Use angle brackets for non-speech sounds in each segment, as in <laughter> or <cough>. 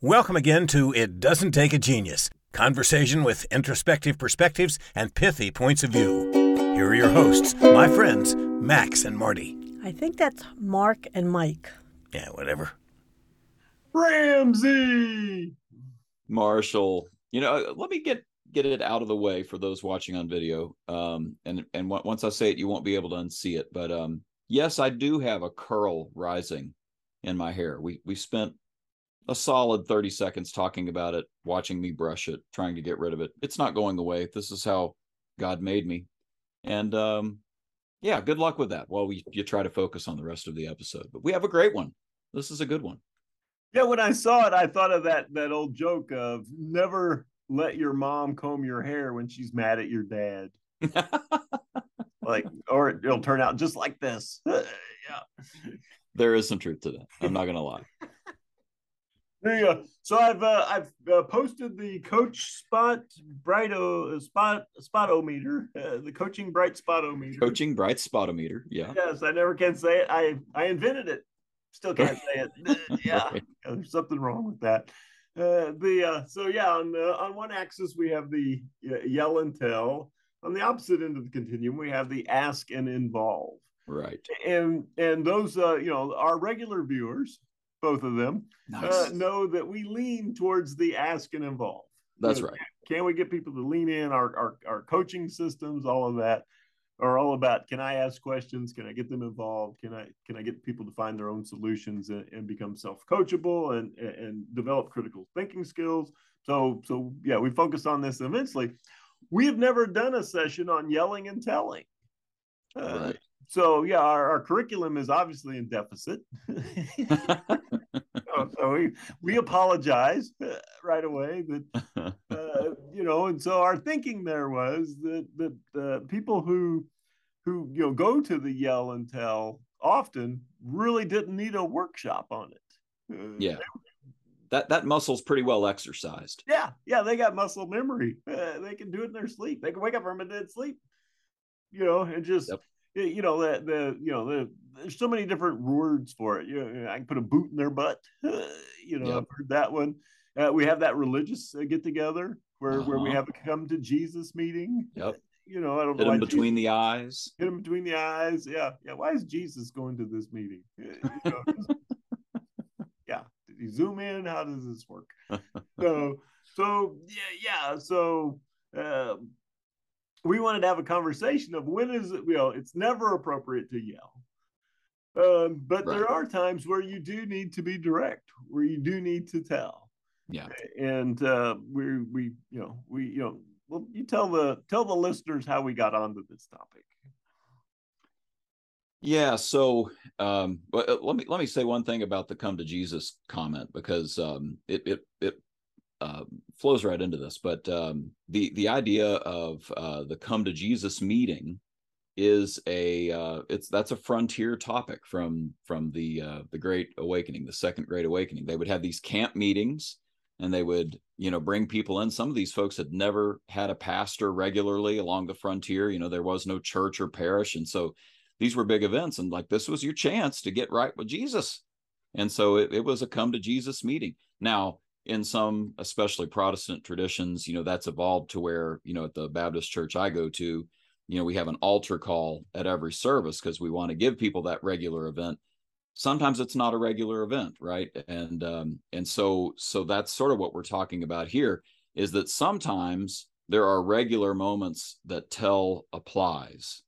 Welcome again to It Doesn't Take a Genius conversation with introspective perspectives and pithy points of view. Here are your hosts, my friends, Max and Marty. I think that's Mark and Mike. Yeah, whatever. Ramsey. Marshall. You know, let me get get it out of the way for those watching on video. Um, and and once I say it, you won't be able to unsee it. But um, yes, I do have a curl rising in my hair. We we spent a solid 30 seconds talking about it, watching me brush it, trying to get rid of it. It's not going away. This is how God made me. And um, yeah, good luck with that while we you try to focus on the rest of the episode. But we have a great one. This is a good one. Yeah, when I saw it, I thought of that that old joke of never let your mom comb your hair when she's mad at your dad. <laughs> like, or it'll turn out just like this. <laughs> yeah. There is some truth to that. I'm not gonna lie. There you go. So I've uh, I've uh, posted the coach spot brighto uh, spot spotometer, uh, the coaching bright spotometer. Coaching bright spotometer. Yeah. Yes, I never can say it. I I invented it. Still can't <laughs> say it. yeah, right. there's something wrong with that. Uh, the uh, so yeah, on on one axis we have the yell and tell. On the opposite end of the continuum, we have the ask and involve. Right. And and those uh, you know our regular viewers both of them, uh, nice. uh, know that we lean towards the ask and involve. That's right. Can we get people to lean in? Our, our, our coaching systems, all of that, are all about can I ask questions? Can I get them involved? Can I can I get people to find their own solutions and, and become self coachable and and develop critical thinking skills? So so yeah, we focus on this immensely. We have never done a session on yelling and telling. Uh, right so yeah, our, our curriculum is obviously in deficit. <laughs> so, so, we we apologize uh, right away that <laughs> uh, you know, and so our thinking there was that that uh, people who who you know go to the yell and tell often really didn't need a workshop on it. Uh, yeah. that that muscle's pretty well exercised. Yeah, yeah, they got muscle memory. Uh, they can do it in their sleep. They can wake up from a dead sleep, you know, and just yep you know the the you know the there's so many different words for it. You know, I can put a boot in their butt. <laughs> you know, yep. I've heard that one. Uh, we have that religious uh, get together where uh-huh. where we uh-huh. have a come to Jesus meeting. Yep. <laughs> You know, I don't hit know. him between Jesus, the eyes. Hit him between the eyes. Yeah, yeah. Why is Jesus going to this meeting? <laughs> You know, yeah. Did he zoom in? How does this work? so, so yeah, yeah. So, uh, we wanted to have a conversation of when is it, you know, it's never appropriate to yell. Um, but right. there are times where you do need to be direct, where you do need to tell. Yeah. And uh, we, we, you know, we, you know, well, you tell the tell the listeners how we got onto this topic. Yeah. So, um, but uh, let me let me say one thing about the "come to Jesus" comment because um, it it it uh, flows right into this. But um, the the idea of uh, the come to Jesus meeting is a uh, it's that's a frontier topic from from the uh, the Great Awakening, the Second Great Awakening. They would have these camp meetings, and they would you know bring people in. Some of these folks had never had a pastor regularly along the frontier. You know there was no church or parish, and so these were big events. And like this was your chance to get right with Jesus. And so it, it was a come to Jesus meeting. Now in some especially protestant traditions you know that's evolved to where you know at the baptist church i go to you know we have an altar call at every service because we want to give people that regular event. Sometimes it's not a regular event right? And um and so so that's sort of what we're talking about here is that sometimes there are regular moments that tell applies.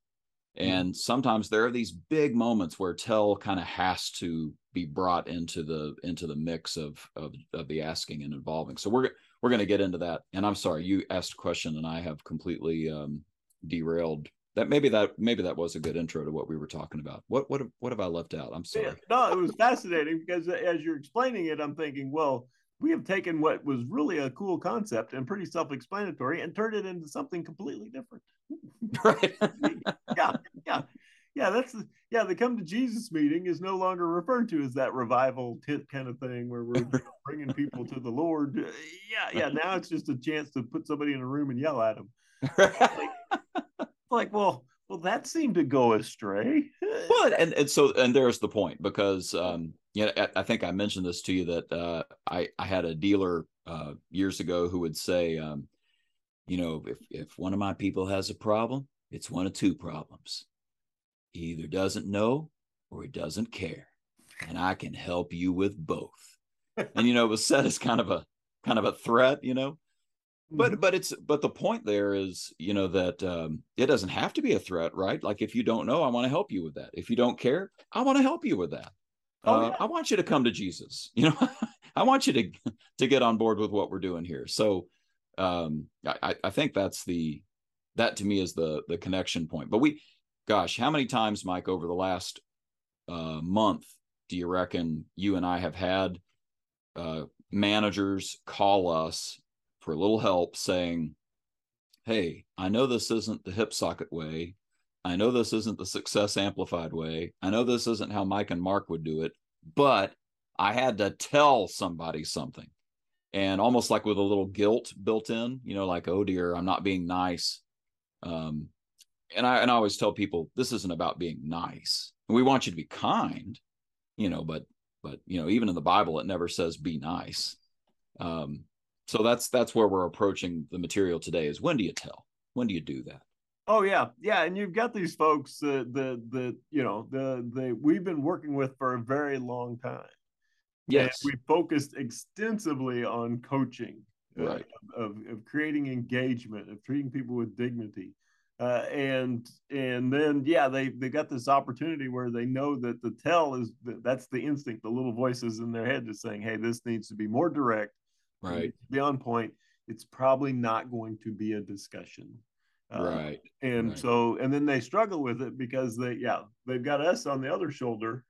Mm-hmm. and sometimes there are these big moments where tell kind of has to be brought into the into the mix of of, of the asking and involving. So we're we're going to get into that. And i'm sorry you asked a question and i have completely um, derailed that. Maybe that maybe that was a good intro to what we were talking about. What what what have i left out? I'm sorry. No it was fascinating because as you're explaining it i'm thinking well we have taken what was really a cool concept and pretty self-explanatory and turned it into something completely different. <laughs> Right. <laughs> Yeah yeah yeah, that's the, yeah. The come to Jesus meeting is no longer referred to as that revival tent kind of thing where we're <laughs> bringing people to the Lord. Yeah, yeah. Now it's just a chance to put somebody in a room and yell at them. like, <laughs> like, well, well, that seemed to go astray. <laughs> well, and and so and there's the point because um, yeah, I, I think I mentioned this to you that uh, I I had a dealer uh, years ago who would say, um, you know, if if one of my people has a problem, it's one of two problems. He either doesn't know or he doesn't care, and I can help you with both. and you know, it was said as kind of a kind of a threat, you know. But mm-hmm. but it's but the point there is, you know, that um, it doesn't have to be a threat, right? Like if you don't know, I want to help you with that. If you don't care, I want to help you with that. Oh, uh, yeah. I want you to come to Jesus. <laughs> You know, I want you to to get on board with what we're doing here. So um, I, I think that's the that to me is the the connection point. But we, gosh, how many times, Mike, over the last uh, month do you reckon you and I have had uh, managers call us for a little help, saying, "Hey, I know this isn't the hip socket way, I know this isn't the success amplified way. I know this isn't how Mike and Mark would do it, but I had to tell somebody something. And almost like with a little guilt built in, you know, like, oh dear, I'm not being nice. Um, and I and I always tell people this isn't about being nice. We want you to be kind, you know, but but you know, even in the Bible, it never says be nice. Um, so that's that's where we're approaching the material today is when do you tell? When do you do that? Oh yeah, yeah, and you've got these folks uh, the the you know the the we've been working with for a very long time. Yes, and we focused extensively on coaching, uh, right? Uh, of, of creating engagement, of treating people with dignity, uh, and and then yeah, they they got this opportunity where they know that the tell is that's the instinct, the little voices in their head just saying, hey, this needs to be more direct, right? Be on point. It's probably not going to be a discussion uh, right. And right. so, and then they struggle with it because they, yeah, they've got us on the other shoulder.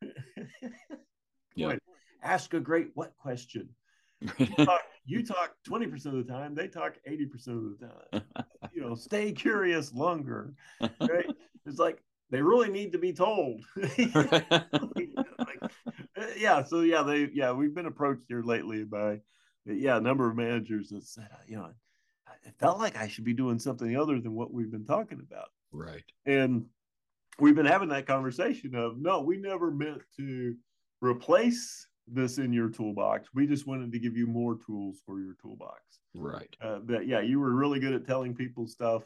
<laughs> yeah. Ask a great what question. <laughs> you, talk, 20% of the time, they talk 80% of the time. <laughs> you know, stay curious longer. Right. it's like they really need to be told. <laughs> like, uh, yeah. So, yeah, they, yeah, we've been approached here lately by, yeah, a number of managers that said, uh, you know, it felt like I should be doing something other than what we've been talking about. Right. And we've been having that conversation of no, we never meant to replace this in your toolbox. We just wanted to give you more tools for your toolbox. Right. Uh, but yeah, you were really good at telling people stuff.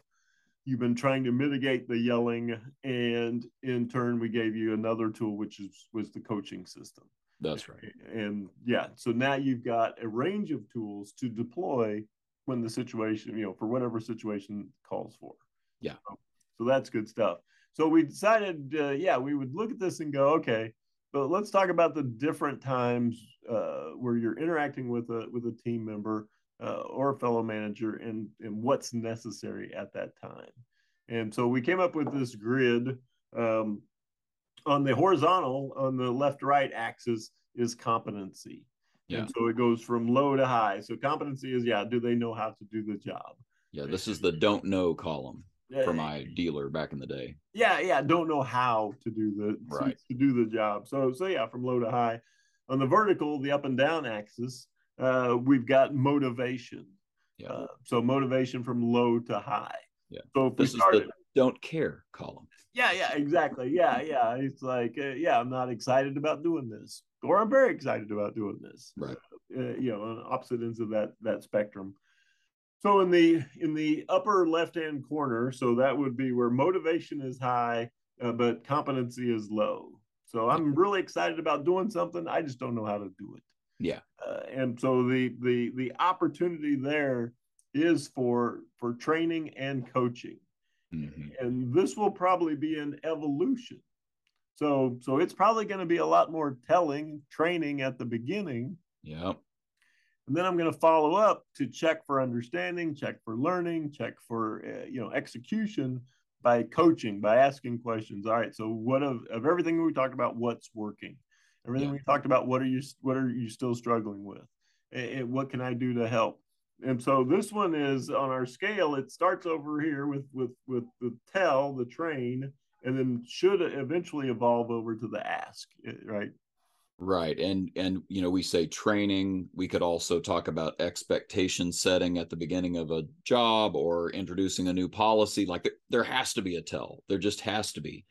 You've been trying to mitigate the yelling, and in turn, we gave you another tool, which is was the coaching system. That's right. And yeah, so now you've got a range of tools to deploy when the situation, you know, for whatever situation calls for. Yeah. So, so that's good stuff. So we decided, uh, yeah, we would look at this and go, okay, but let's talk about the different times uh, where you're interacting with a with a team member uh, or a fellow manager, and and what's necessary at that time. And so we came up with this grid. Um, on the horizontal, on the left right axis, is competency. Yeah. And so it goes from low to high. So competency is, yeah, do they know how to do the job? Yeah, this is the don't know column for my dealer back in the day. Yeah, yeah, don't know how to do the right to, do the job. So so yeah, from low to high. On the vertical, the up and down axis, uh, we've got motivation. Yeah. Uh, so motivation from low to high. Yeah. So if this we started, is the don't care column. Yeah, yeah, exactly. Yeah, yeah. It's like, uh, yeah, I'm not excited about doing this, or I'm very excited about doing this. Right. Uh, you know, on opposite ends of that that spectrum. So in the in the upper left hand corner, so that would be where motivation is high, uh, but competency is low. So I'm really excited about doing something. I just don't know how to do it. Yeah. Uh, and so the the the opportunity there is for for training and coaching Mm-hmm. And this will probably be an evolution. So so it's probably going to be a lot more telling, training at the beginning. Yep. And then I'm going to follow up to check for understanding, check for learning, check for uh, you know execution by coaching, by asking questions. All right, so what of, of everything we talked about, what's working? Everything yeah. we talked about, what are you what are you still struggling with? And what can I do to help? and so this one is on our scale it starts over here with with with the tell the train and then should eventually evolve over to the ask eh, right right and and you know we say training we could also talk about expectation setting at the beginning of a job or introducing a new policy like there there has to be a tell there just has to be.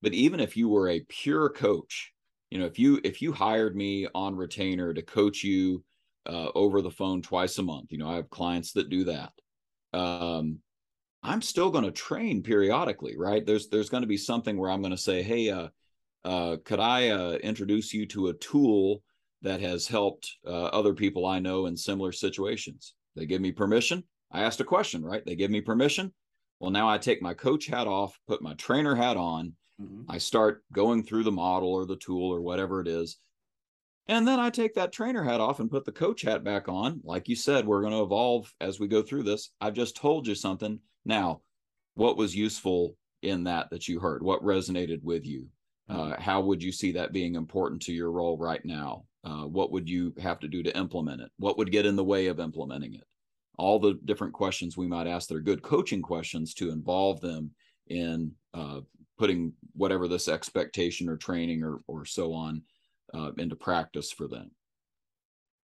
But even if you were a pure coach you know if you if you hired me on retainer to coach you uh, over the phone twice a month you know i have clients that do that um, i'm still going to train periodically right? There's there's going to be something where i'm going to say hey uh, uh, could i uh, introduce you to a tool that has helped uh, other people i know in similar situations they give me permission i asked a question right they give me permission well now i take my coach hat off put my trainer hat on Mm-hmm. I start going through the model or the tool or whatever it is. And then I take that trainer hat off and put the coach hat back on. Like you said, we're going to evolve as we go through this. I've just told you something. Now, what was useful in that that you heard? What resonated with you? Uh, how would you see that being important to your role right now? Uh, what would you have to do to implement it? What would get in the way of implementing it? All the different questions we might ask that are good coaching questions to involve them in uh, putting whatever this expectation or training or or so on uh, into practice for them.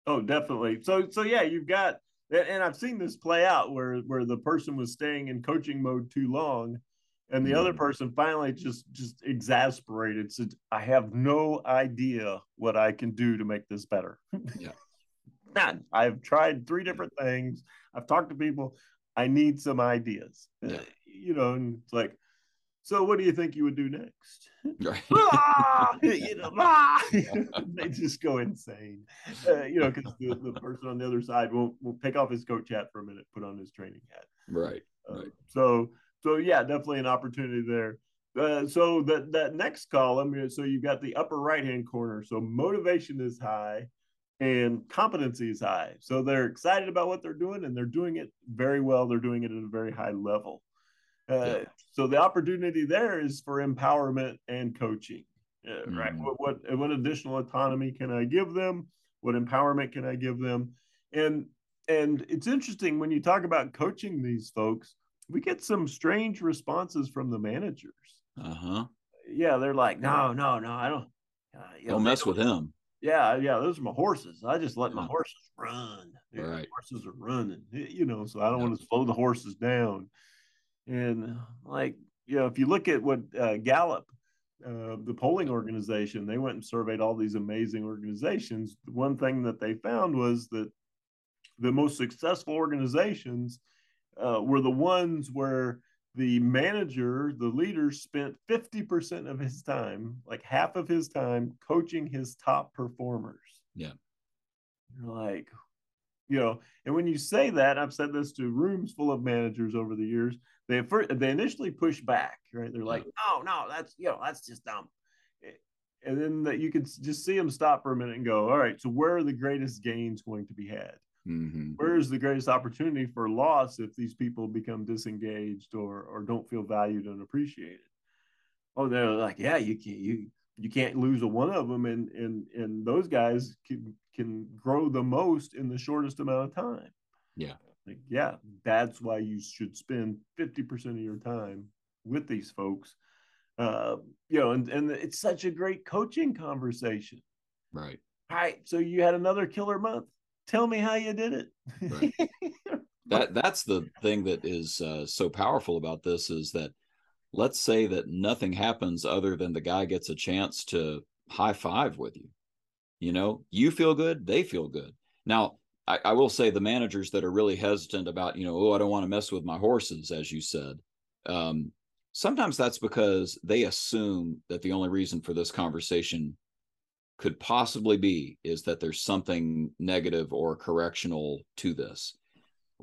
Oh, definitely. So so yeah, you've got and I've seen this play out where where the person was staying in coaching mode too long and the mm. other mm-hmm. person finally just just exasperated said i have no idea what i can do to make this better yeah <laughs> none i've tried three different things i've talked to people i need some ideas yeah. Uh, you know and it's like so what do you think you would do next? Right. <laughs> ah! <laughs> you know, ah! they just go insane. Uh, you know, because the, the person on the other side will will take off his coach hat for a minute, put on his training hat. Right. Uh, right. So so yeah, definitely an opportunity there. Uh, so that that next column, so you've got the upper right hand corner. So motivation is high, and competency is high. So they're excited about what they're doing, and they're doing it very well. They're doing it at a very high level. Uh, yeah. So the opportunity there is for empowerment and coaching, uh, mm-hmm. right? What, what what additional autonomy can I give them? What empowerment can I give them? And and it's interesting when you talk about coaching these folks, we get some strange responses from the managers. Uh huh. Yeah, they're like, no, no, no, I don't. Uh, you don't know, mess don't, with him. Yeah, yeah, those are my horses. I just let yeah. my horses run. Right. horses are running, you know, so I don't want to slow the horses down. And like, you know, if you look at what uh, Gallup, uh, the polling organization, they went and surveyed all these amazing organizations. One thing that they found was that the most successful organizations uh, were the ones where the manager, the leader, spent 50% of his time, like half of his time, coaching his top performers. Yeah. You're like, you know, and when you say that, I've said this to rooms full of managers over the years they first they initially push back, right? They're like, "Oh no, that's you know that's just dumb," and then that you can just see them stop for a minute and go, "All right, so where are the greatest gains going to be had? Mm-hmm. Where is the greatest opportunity for loss if these people become disengaged or or don't feel valued and appreciated?" Oh, they're like, "Yeah, you can't you." You can't lose a one of them, and and and those guys can can grow the most in the shortest amount of time. Yeah, like, yeah, that's why you should spend 50% of your time with these folks. Uh, you know, and, and it's such a great coaching conversation. Right. All right. So you had another killer month. Tell me how you did it. Right. <laughs> that that's the thing that is uh, so powerful about this is that let's say that nothing happens other than the guy gets a chance to high five with you. You know, you feel good, they feel good. Now, I, I, will say the managers that are really hesitant about, you know, oh, I don't want to mess with my horses, as you said. Um, sometimes that's because they assume that the only reason for this conversation could possibly be is that there's something negative or correctional to this.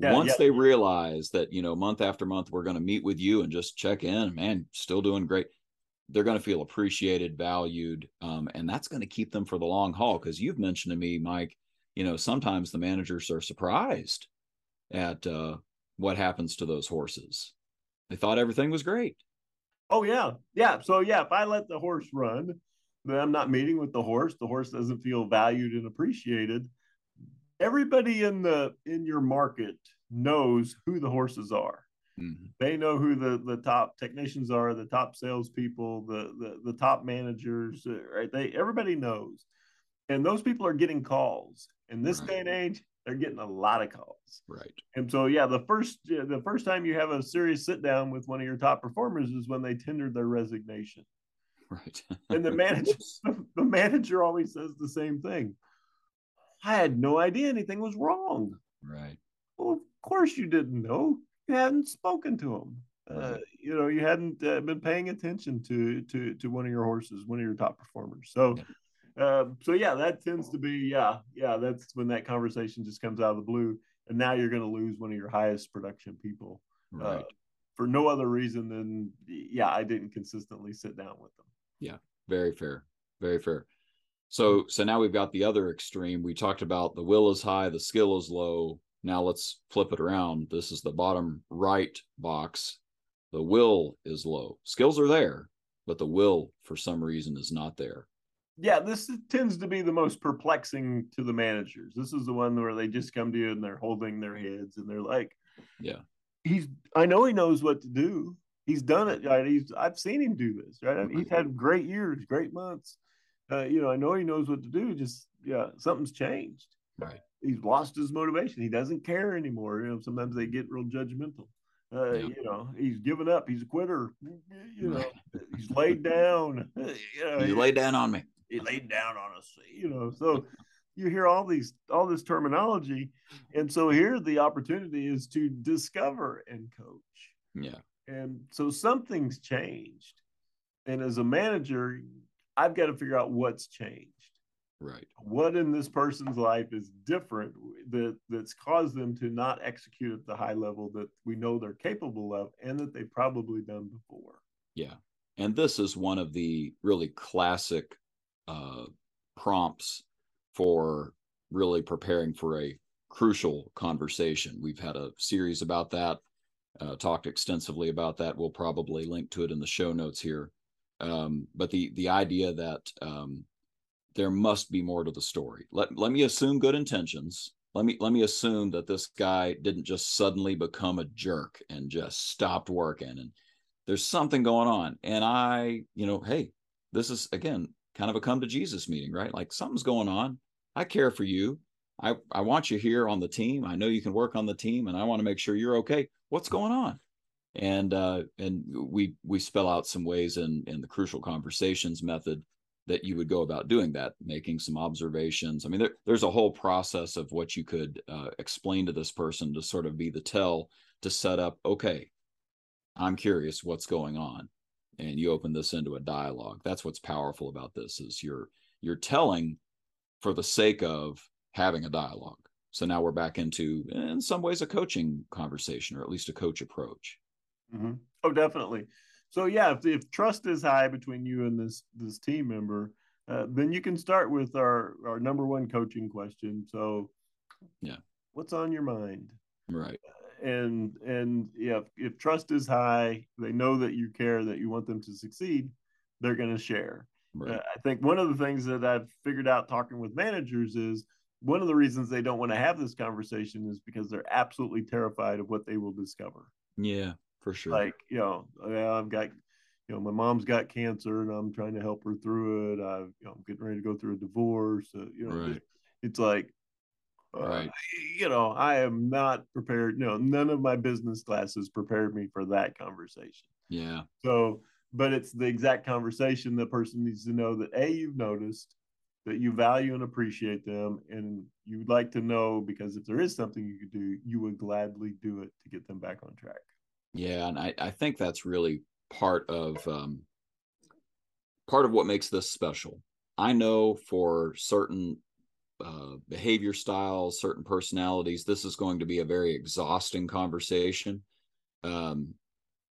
Yeah, Once yeah. they realize that, you know, month after month, we're going to meet with you and just check in, man, still doing great. They're going to feel appreciated, valued, um, and that's going to keep them for the long haul. Because you've mentioned to me, Mike, you know sometimes the managers are surprised at uh, what happens to those horses they thought everything was great oh yeah yeah so yeah if i let the horse run then i'm not meeting with the horse. The horse doesn't feel valued and appreciated. Everybody in the in your market knows who the horses are. Mm-hmm. they know who the the top technicians are the top salespeople the the, the top managers uh, right? They everybody knows. And those people are getting calls. In this right. day and age they're getting a lot of calls. Right. And so yeah the first the first time you have a serious sit down with one of your top performers is when they tendered their resignation Right. and the manager, <laughs> <laughs> the manager always says the same thing. I had no idea anything was wrong. Right. Well, of course you didn't know. You hadn't spoken to him. Uh, you know, you hadn't uh, been paying attention to to to one of your horses, one of your top performers. So, yeah. Uh, so yeah, that tends to be yeah, yeah. That's when that conversation just comes out of the blue, and now you're going to lose one of your highest production people, uh, right? for no other reason than yeah, I didn't consistently sit down with them. Yeah, very fair, very fair. So hmm. so now we've got the other extreme. We talked about the will is high, the skill is low. Now let's flip it around. This is the bottom right box the will is low. Skills are there, but the will for some reason is not there. Yeah, this tends to be the most perplexing to the managers. This is the one where they just come to you and they're holding their heads and they're like, "Yeah, he's. I know he knows what to do. He's done it. Right? He's. I've seen him do this. Right? He's had great years, great months. Uh, you know, I know he knows what to do. Just yeah, something's changed. Right. He's lost his motivation. He doesn't care anymore. You know, sometimes they get real judgmental. Uh, You know, he's given up. He's a quitter. You know, <laughs> he's laid down. <laughs> You know, he laid down on me. He laid down on us. You know, so you hear all these all this terminology, and so here the opportunity is to discover and coach. Yeah. And so something's changed, and as a manager, I've got to figure out what's changed. Right. What in this person's life is different that that's caused them to not execute at the high level that we know they're capable of and that they've probably done before. Yeah. And this is one of the really classic uh, prompts for really preparing for a crucial conversation. We've had a series about that, uh, talked extensively about that. We'll probably link to it in the show notes here. Um, but the the idea that um, there must be more to the story. Let let me assume good intentions. Let me let me assume that this guy didn't just suddenly become a jerk and just stopped working and there's something going on. And I, you know, hey, this is again kind of a come to Jesus meeting, right? Like something's going on. I care for you. I I want you here on the team. I know you can work on the team and I want to make sure you're okay. What's going on? And uh and we we spell out some ways in in the crucial conversations method that you would go about doing that, making some observations. I mean, there, there's a whole process of what you could uh, explain to this person to sort of be the tell to set up, okay, I'm curious what's going on. And you open this into a dialogue. That's what's powerful about this is you're you're telling for the sake of having a dialogue. So now we're back into, in some ways, a coaching conversation or at least a coach approach. Mm-hmm. Oh, definitely. So yeah, if, if trust is high between you and this this team member, uh, then you can start with our our number one coaching question. So, yeah, what's on your mind? Right. Uh, and and yeah, if, if trust is high, they know that you care, that you want them to succeed. They're going to share. Right. Uh, I think one of the things that I've figured out talking with managers is one of the reasons they don't want to have this conversation is because they're absolutely terrified of what they will discover. Yeah for sure. Like, you know, I've got, you know, my mom's got cancer and I'm trying to help her through it. I, you know, I'm getting ready to go through a divorce. Uh, you know, right. it's like, uh, right. you know, I am not prepared. No, none of my business classes prepared me for that conversation. Yeah. So, but it's the exact conversation the person needs to know that a you've noticed that you value and appreciate them and you'd like to know because if there is something you could do you would gladly do it to get them back on track yeah, and I, I think that's really part of um, part of what makes this special. I know for certain uh, behavior styles, certain personalities, this is going to be a very exhausting conversation. Um,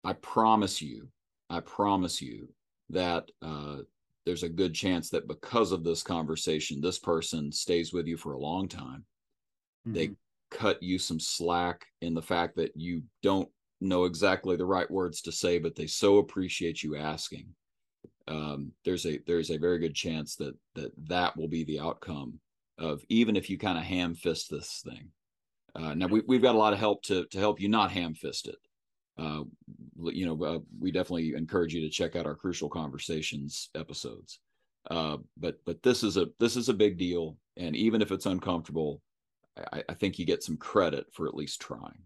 I promise you, I promise you that uh, there's a good chance that because of this conversation, this person stays with you for a long time. Mm-hmm. They cut you some slack in the fact that you don't know exactly the right words to say, but they so appreciate you asking. Um, there's a there's a very good chance that that that will be the outcome of even if you kind of ham fist this thing. Uh, now we, we've got a lot of help to to help you not ham fist it. Uh, you know, uh, we definitely encourage you to check out our crucial conversations episodes. Uh, but but this is a this is a big deal, and even if it's uncomfortable, I, I think you get some credit for at least trying.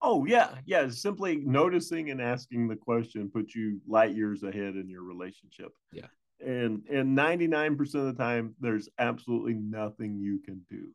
Oh yeah, yeah. Simply noticing and asking the question puts you light years ahead in your relationship. Yeah. And and 99% of the time there's absolutely nothing you can do.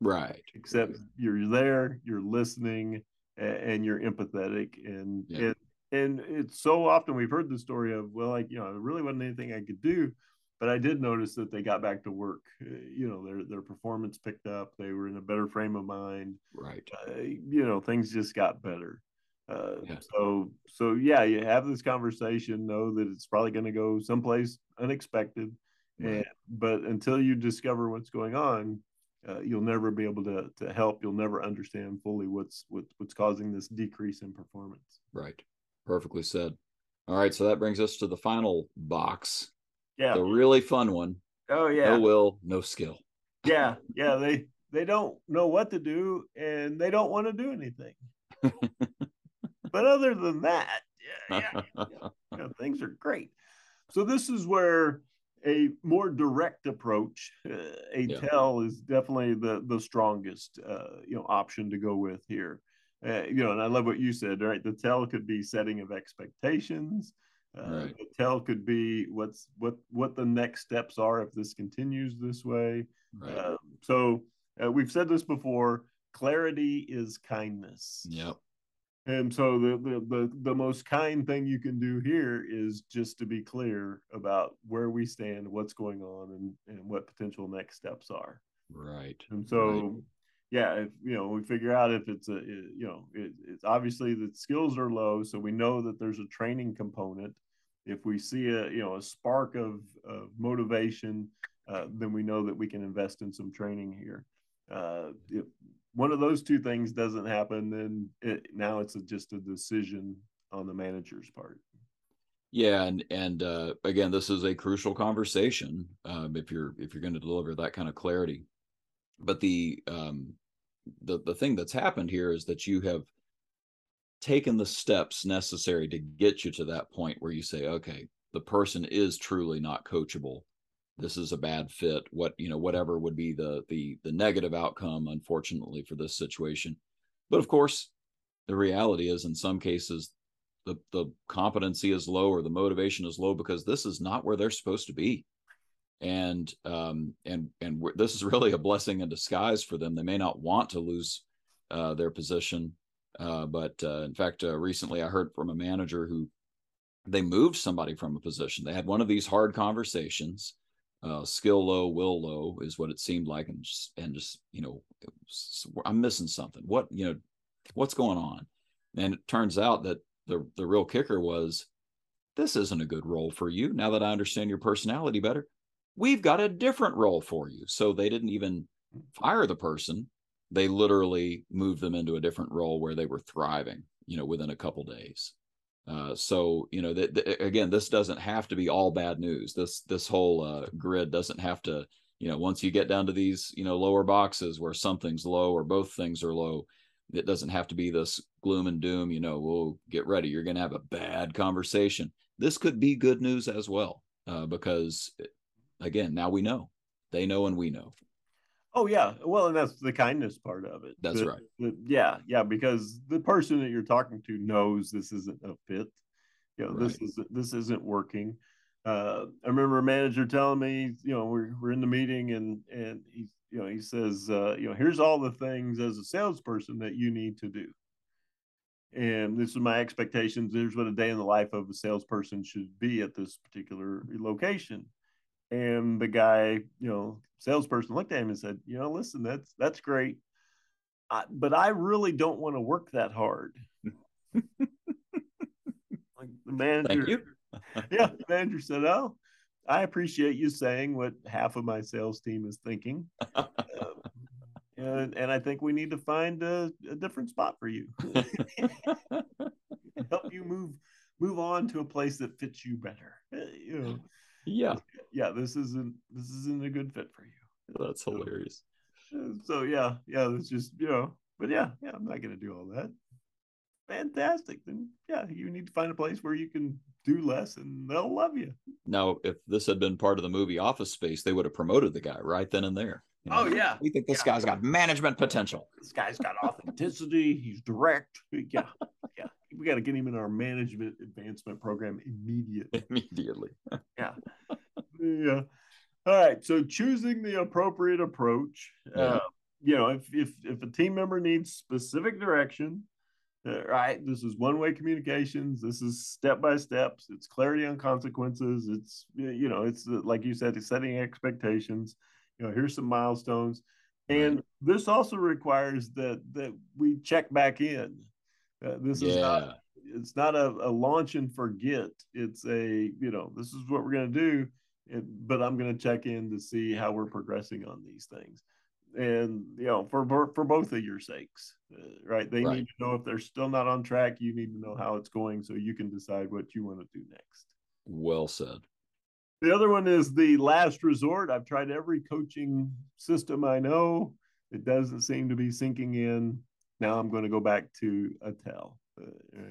Right. Except you're there, you're listening, and you're empathetic and yeah. and and it's so often we've heard the story of well like you know there really wasn't anything i could do but i did notice that they got back to work uh, you know their their performance picked up they were in a better frame of mind right uh, you know things just got better uh, yeah. so so yeah you have this conversation know that it's probably going to go someplace unexpected right. and but until you discover what's going on uh, you'll never be able to to help you'll never understand fully what's what, what's causing this decrease in performance right Perfectly said. All right, so that brings us to the final box. Yeah. The really fun one. Oh yeah. No will, no skill. Yeah, <laughs> yeah. They they don't know what to do and they don't want to do anything. <laughs> but other than that, yeah, yeah, yeah, <laughs> yeah, things are great. So this is where a more direct approach, uh, a yeah. tell is definitely the the strongest uh, you know option to go with here uh, you know, and I love what you said, right? The tell could be setting of expectations. Uh, right. The tell could be what's what what the next steps are if this continues this way. Right. Uh, so uh, we've said this before. Clarity is kindness. Yep. And so the, the the the most kind thing you can do here is just to be clear about where we stand, what's going on, and and what potential next steps are. Right. And so right yeah, if you know, we figure out if it's a, you know, it, it's obviously the skills are low, so we know that there's a training component. If we see a, you know, a spark of, of motivation, uh, then we know that we can invest in some training here. Uh, if one of those two things doesn't happen, then it, now it's a, just a decision on the manager's part. Yeah, and and uh, again, this is a crucial conversation um, if you're if you're going to deliver that kind of clarity. But the um, the the thing that's happened here is that you have taken the steps necessary to get you to that point where you say okay the person is truly not coachable this is a bad fit what you know whatever would be the the the negative outcome unfortunately for this situation but of course the reality is in some cases the the competency is low or the motivation is low because this is not where they're supposed to be and um, and and this is really a blessing in disguise for them. They may not want to lose uh, their position, uh, but uh, in fact, uh, recently I heard from a manager who they moved somebody from a position. They had one of these hard conversations. Uh, skill low, will low is what it seemed like, and just and just you know, was, I'm missing something. What you know, what's going on? And it turns out that the the real kicker was this isn't a good role for you. Now that I understand your personality better, we've got a different role for you. So they didn't even fire the person. They literally moved them into a different role where they were thriving, you know, within a couple days. Uh, so you know that again, this doesn't have to be all bad news. This this whole uh, grid doesn't have to, you know, once you get down to these, you know, lower boxes where something's low or both things are low, it doesn't have to be this gloom and doom. You know, we'll get ready. You're going to have a bad conversation. This could be good news as well, uh, because again, now we know. They know and we know. Oh yeah, well, and that's the kindness part of it. That's right. yeah, yeah, because the person that you're talking to knows this isn't a fit. You know, right. this is this isn't working. Uh, I remember a manager telling me, you know, we're we're in the meeting and and he, you know, he says, uh, you know, here's all the things as a salesperson that you need to do. And this is my expectations. Here's what a day in the life of a salesperson should be at this particular location. And the guy, you know, salesperson looked at him and said, you know, listen, that's that's great, I, but I really don't want to work that hard. <laughs> like the manager, <laughs> yeah, the manager said, oh, I appreciate you saying what half of my sales team is thinking. uh, <laughs> and, and I think we need to find a, a different spot for you. Help you move move on to a place that fits you better. Uh, you know, yeah yeah this isn't this isn't a good fit for you that's hilarious so, so yeah yeah it's just you know but yeah yeah i'm not gonna do all that fantastic then yeah you need to find a place where you can do less and they'll love you now if this had been part of the movie office space they would have promoted the guy right then and there You oh, know, oh yeah, we think this yeah. guy's got management potential. This guy's got authenticity. He's direct. Yeah, yeah. We got to get him in our management advancement program immediately. <laughs> Immediately. yeah, yeah. All right. So choosing the appropriate approach. Yeah. Uh, you know, if if if a team member needs specific direction, uh, right? This is one way communications. This is step by steps. It's clarity on consequences. It's you know, it's uh, like you said, it's setting expectations. You know, here's some milestones, and Right. this also requires that that we check back in. Uh, this is not it's not a, a launch and forget. It's a you know, this is what we're gonna do, and, but I'm gonna check in to see how we're progressing on these things. And you know for for for both of your sakes uh, right? They Right. need to know if they're still not on track you need to know how it's going so you can decide what you want to do next. Well said. the other one is the last resort. I've tried every coaching system i know. It doesn't seem to be sinking in now i'm going to go back to a tell uh.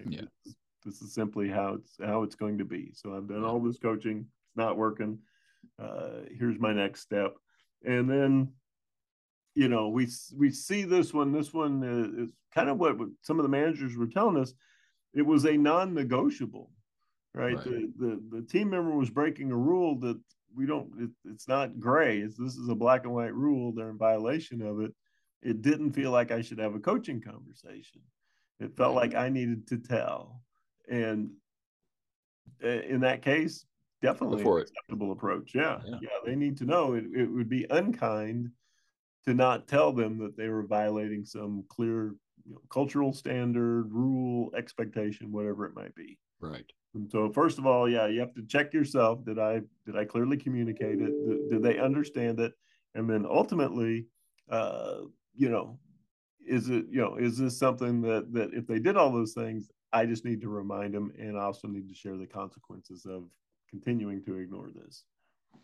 Yeah. this, this is simply how it's how it's going to be. So i've done all this coaching. It's not working. Uh, here's my next step. And then you know we we see this one. This one is, is kind of what some of the managers were telling us. It was a non-negotiable right, Right. The, the the team member was breaking a rule that we don't it, it's not gray. It's, this is a black and white rule. They're in violation of it it didn't feel like i should have a coaching conversation. It felt like i needed to tell. And uh, in that case definitely an acceptable approach. Yeah. Yeah. yeah they need to know. It, it would be unkind to not tell them that they were violating some clear you know, cultural standard rule expectation whatever it might be. Right. and so first of all yeah you have to check yourself. Did i did i clearly communicate it? Did, did they understand it? And then ultimately uh you know is it you know is this something that that if they did all those things i just need to remind them and i also need to share the consequences of continuing to ignore this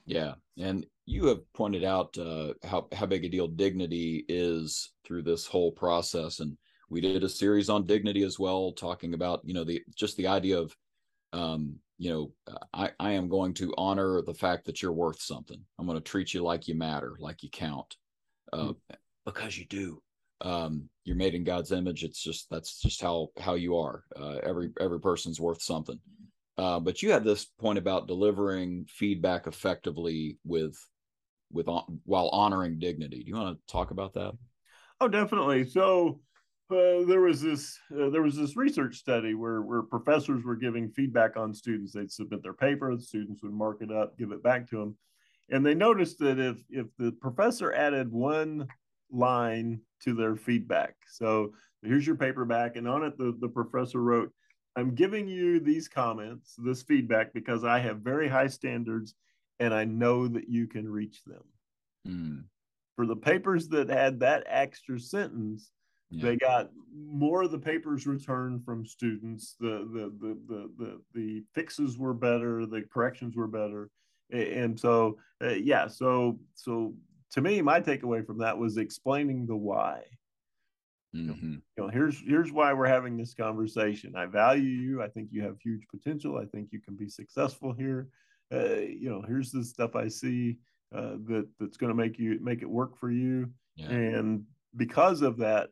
Yeah, and you have pointed out uh, how how big a deal dignity is through this whole process, and we did a series on dignity as well, talking about you know the just the idea of um, you know I I am going to honor the fact that you're worth something. I'm going to treat you like you matter, like you count, uh, because you do. Um, you're made in God's image. It's just that's just how how you are. Uh, every every person's worth something. Uh, but you had this point about delivering feedback effectively with with hon- while honoring dignity. Do you want to talk about that? Oh, definitely. So uh, there was this uh, there was this research study where where professors were giving feedback on students. They'd submit their paper, the students would mark it up, give it back to them, and they noticed that if if the professor added one line to their feedback, so here's your paperback. and on it the the professor wrote. I'm giving you these comments, this feedback, because I have very high standards and I know that you can reach them. Mm, For the papers that had that extra sentence, yeah. they got more of the papers returned from students. The the the the the, the fixes were better, the corrections were better, and so uh, yeah. So so to me, my takeaway from that was explaining the why. Mhm. You know, here's here's why we're having this conversation. I value you. I think you have huge potential. I think you can be successful here. Uh, you know, here's the stuff I see uh, that that's going to make you make it work for you. Yeah. And because of that,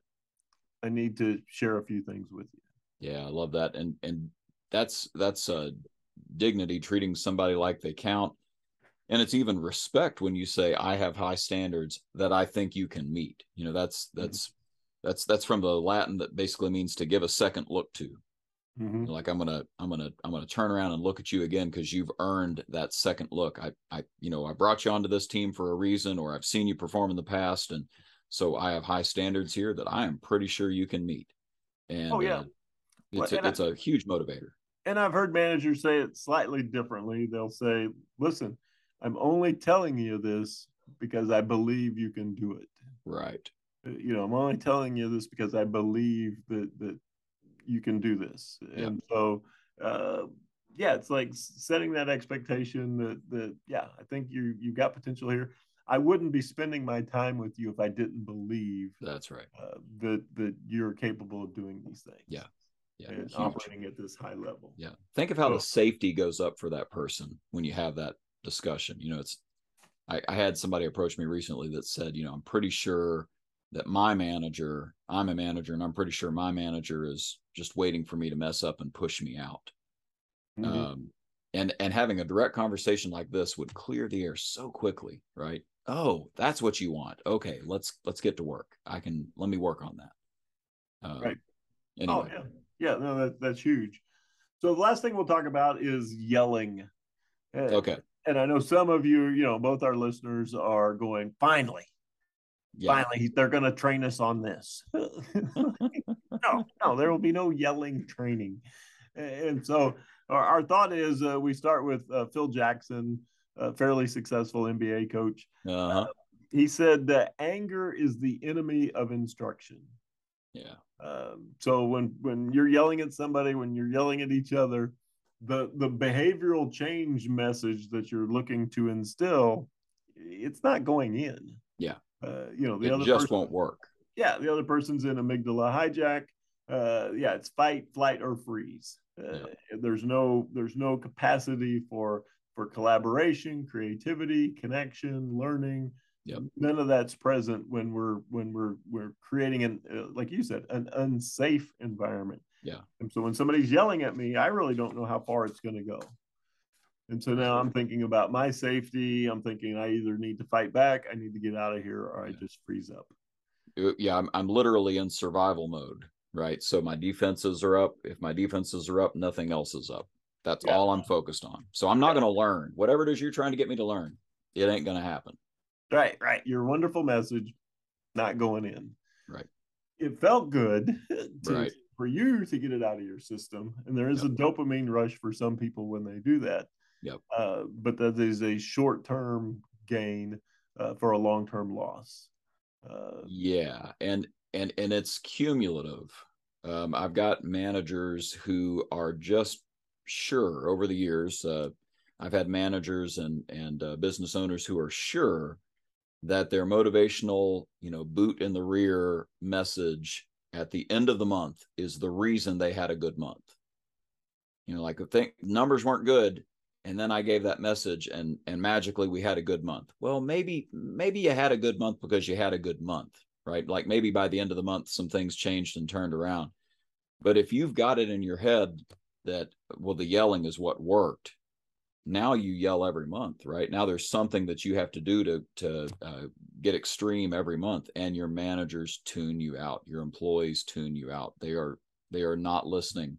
I need to share a few things with you. Yeah, I love that. And and that's that's uh dignity, treating somebody like they count. And it's even respect when you say I have high standards that I think you can meet. You know, that's that's that's that's from the Latin that basically means to give a second look to. Mhm. like i'm gonna i'm gonna i'm gonna turn around and look at you again because you've earned that second look i i you know i brought you onto this team for a reason or i've seen you perform in the past and so i have high standards here that i am pretty sure you can meet and Oh, yeah. uh, it's Well, and it's a huge motivator And I've heard managers say it slightly differently. They'll say, "Listen, I'm only telling you this because I believe you can do it. right You know, I'm only telling you this because I believe that that you can do this." Yeah. And so, uh, yeah, it's like setting that expectation that that yeah, I think you you got potential here. I wouldn't be spending my time with you if I didn't believe that's right uh, that that you're capable of doing these things. Yeah. yeah and huge. operating at this high level. yeah think of how So- the safety goes up for that person when you have that discussion you know it's I, I had somebody approach me recently that said, you know, I'm pretty sure that my manager, I'm a manager, and I'm pretty sure my manager is just waiting for me to mess up and push me out. Mm-hmm. Um, and and having a direct conversation like this would clear the air so quickly, right? Oh, that's what you want. Okay, let's let's get to work. I can let me work on that. Uh, right. Anyway. Oh yeah, yeah. No, that, that's huge. So the last thing we'll talk about is yelling. Okay. And I know some of you, you know, both our listeners are going, finally, yeah. finally, they're going to train us on this. <laughs> no, no, there will be no yelling training. And so our, our thought is uh, we start with uh, Phil Jackson, a fairly successful NBA coach. Uh-huh. Uh, he said that anger is the enemy of instruction. Yeah. Um, so when when you're yelling at somebody, when you're yelling at each other, the the behavioral change message that you're looking to instill, it's not going in. Yeah. Uh, you know, the it other just person, won't work. Yeah, the other person's in amygdala hijack. Uh, yeah, it's fight, flight, or freeze. Uh, yeah. There's no there's no capacity for for collaboration, creativity, connection, learning. Yep. None of that's present when we're when we're we're creating an uh, like you said an unsafe environment. Yeah. And so when somebody's yelling at me, I really don't know how far it's going to go. And so now I'm thinking about my safety. I'm thinking I either need to fight back, I need to get out of here, or I just freeze up. Uh, yeah, I'm, I'm literally in survival mode, right? So my defenses are up. If my defenses are up, nothing else is up. That's yeah. all I'm focused on. So I'm not going to learn whatever it is you're trying to get me to learn. It ain't going to happen. Right, right. Your wonderful message not going in. Right. It felt good <laughs> to, right. For you to get it out of your system. And there is yep. a dopamine rush for some people when they do that. Yep. Uh, but that is a short term gain uh, for a long term loss. Uh, yeah. And, and, and it's cumulative. Um, I've got managers who are just sure over the years. Uh, I've had managers and and uh, business owners who are sure that their motivational, you know, boot in the rear message at the end of the month is the reason they had a good month. You know, like if think numbers weren't good, and then I gave that message, and and magically we had a good month. Well, maybe maybe you had a good month because you had a good month, right? Like maybe by the end of the month some things changed and turned around. But if you've got it in your head that well, the yelling is what worked, now you yell every month right? Now there's something that you have to do to to uh, get extreme every month and your managers tune you out your employees tune you out. They are they are not listening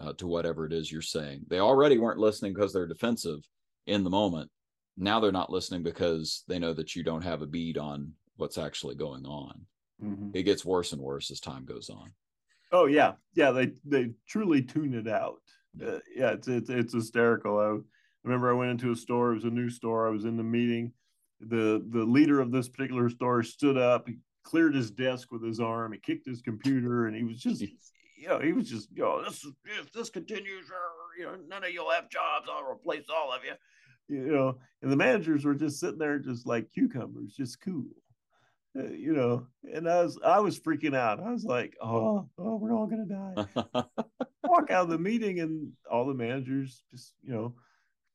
uh, to whatever it is you're saying. They already weren't listening because they're defensive in the moment. Now they're not listening because they know that you don't have a bead on what's actually going on. Mm-hmm. it gets worse and worse as time goes on. Oh yeah. Yeah they they truly tune it out. Uh, yeah it's, it's it's hysterical. I, remember I went into a store. It was a new store. I was in the meeting. The the leader of this particular store stood up. He cleared his desk with his arm. He kicked his computer, and he was just, you know, he was just, you know, this if this continues, you know, none of you'll have jobs. I'll replace all of you. You know, and the managers were just sitting there, just like cucumbers, just cool. Uh, you know, and I was I was freaking out. I was like, oh, oh, we're all gonna die. <laughs> Walk out of the meeting, and all the managers just, you know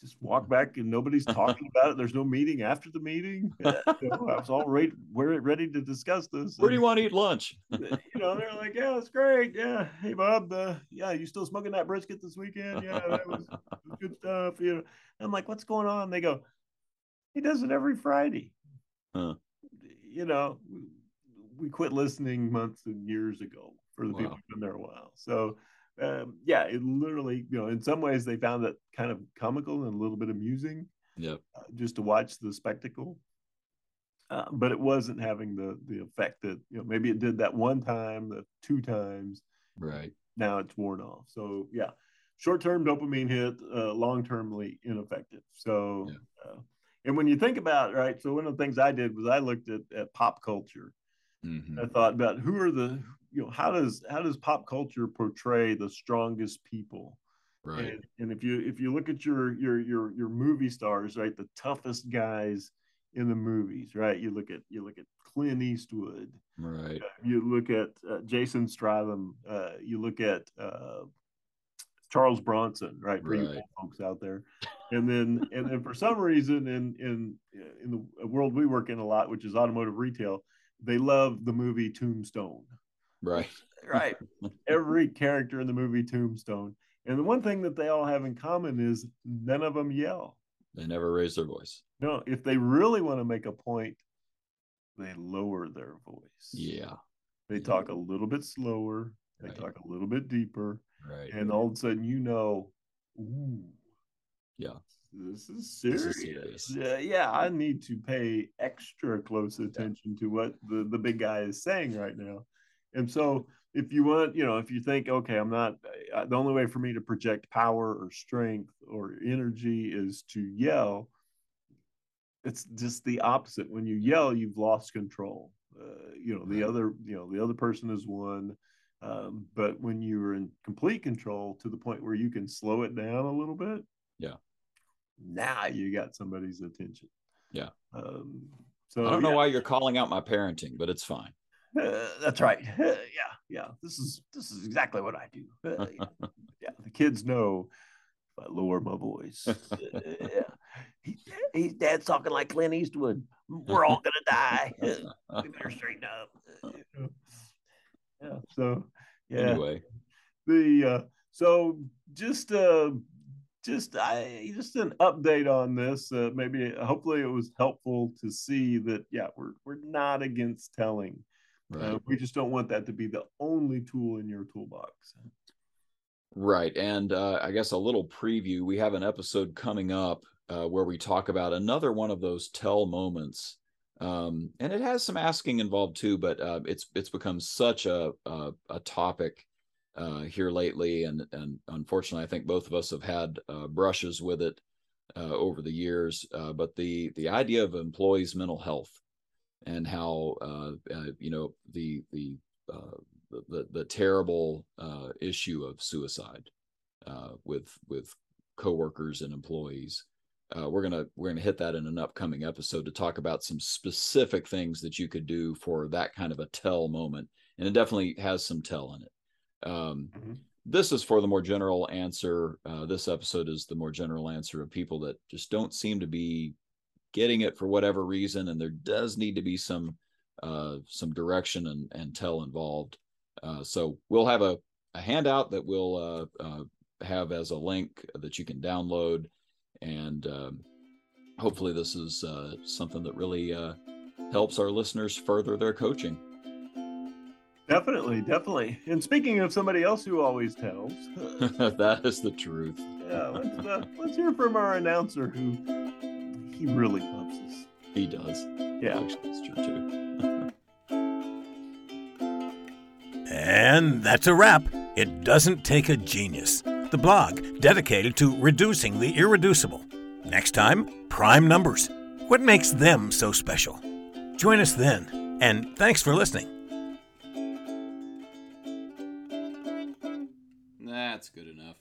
just walk back and nobody's talking <laughs> about it. There's no meeting after the meeting. <laughs> you know, I was all right, we're ready to discuss this. Where do you want to eat lunch? <laughs> you know, they're like, yeah, that's great. Yeah. Hey, Bob, uh, yeah, you still smoking that brisket this weekend? Yeah, that was, was good stuff. You know, I'm like, what's going on? They go, he does it every Friday. Huh. You know, we quit listening months and years ago for the wow. people who've been there a while. So, um, yeah, it literally, you know, in some ways they found it kind of comical and a little bit amusing. Yeah. Uh, just to watch the spectacle. Uh, but it wasn't having the the effect that you know maybe it did that one time, the two times. Right. Now it's worn off. So yeah, short term dopamine hit, uh, long termly ineffective. So, yeah. uh, and when you think about it, right, so one of the things I did was I looked at, at pop culture. Mm-hmm. I thought about who are the you know how does how does pop culture portray the strongest people? Right. And, and, if you if you look at your your your your movie stars right the toughest guys in the movies right? You look at you look at clint eastwood. Right. Uh, you look at uh, jason statham uh, you look at uh, charles bronson right? For right. you folks out there. And then and then for some reason in in in the world we work in a lot, which is automotive retail, they love the movie Tombstone. Right. <laughs> Right. Every character in the movie Tombstone. And the one thing that they all have in common is none of them yell. They never raise their voice. No, if they really want to make a point, they lower their voice. Yeah. They talk a little bit slower. They right. talk a little bit deeper. Right. And all of a sudden, you know, ooh, yeah, this is serious. This is serious. Yeah, yeah, I need to pay extra close attention yeah. to what the, the big guy is saying right now. And so, if you want, you know, if you think, okay, I'm not, uh, the only way for me to project power or strength or energy is to yell, it's just the opposite. When you yell, you've lost control. Uh, you know, the other, you know, the other person is one. Um, but when you're in complete control to the point where you can slow it down a little bit, yeah, now you got somebody's attention. Yeah. Um, so I don't know yeah. why you're calling out my parenting, but it's fine. Uh, <laughs> that's right. Uh, <laughs> yeah, yeah. This is this is exactly what I do. Uh, <laughs> yeah. yeah. the kids know if I lower my voice. yeah, he, he's dad's talking like Clint Eastwood. We're all gonna die. we better straighten up. Yeah. So yeah. Anyway, the uh, so just uh just I just an update on this. Uh, maybe hopefully it was helpful to see that yeah we're we're not against telling. Right. Uh, we just don't want that to be the only tool in your toolbox. Right, and uh, I guess a little preview. We have an episode coming up uh, where we talk about another one of those tell moments, um, and it has some asking involved too. But uh, it's it's become such a a, a topic uh, here lately, and and unfortunately, I think both of us have had uh, brushes with it uh, over the years. Uh, but the the idea of employees' mental health and how uh, uh, you know the the the, the terrible issue of suicide with with coworkers and employees. we're gonna we're gonna hit that in an upcoming episode to talk about some specific things that you could do for that kind of a tell moment, and it definitely has some tell in it. Um, mm-hmm. This is for the more general answer. Uh, this episode is the more general answer of people that just don't seem to be getting it for whatever reason, and there does need to be some uh, some direction and, and tell involved. Uh, so we'll have a, a handout that we'll uh, uh, have as a link that you can download, and um, hopefully this is uh, something that really helps our listeners further their coaching. Definitely, definitely. And speaking of somebody else who always tells, <laughs> that is the truth. Yeah, let's, uh, let's hear from our announcer who he really loves us. He does. Yeah, actually, that's true too. and that's a wrap. It doesn't take a genius. The blog dedicated to reducing the irreducible. Next time, prime numbers. What makes them so special? Join us then, and thanks for listening. That's good enough.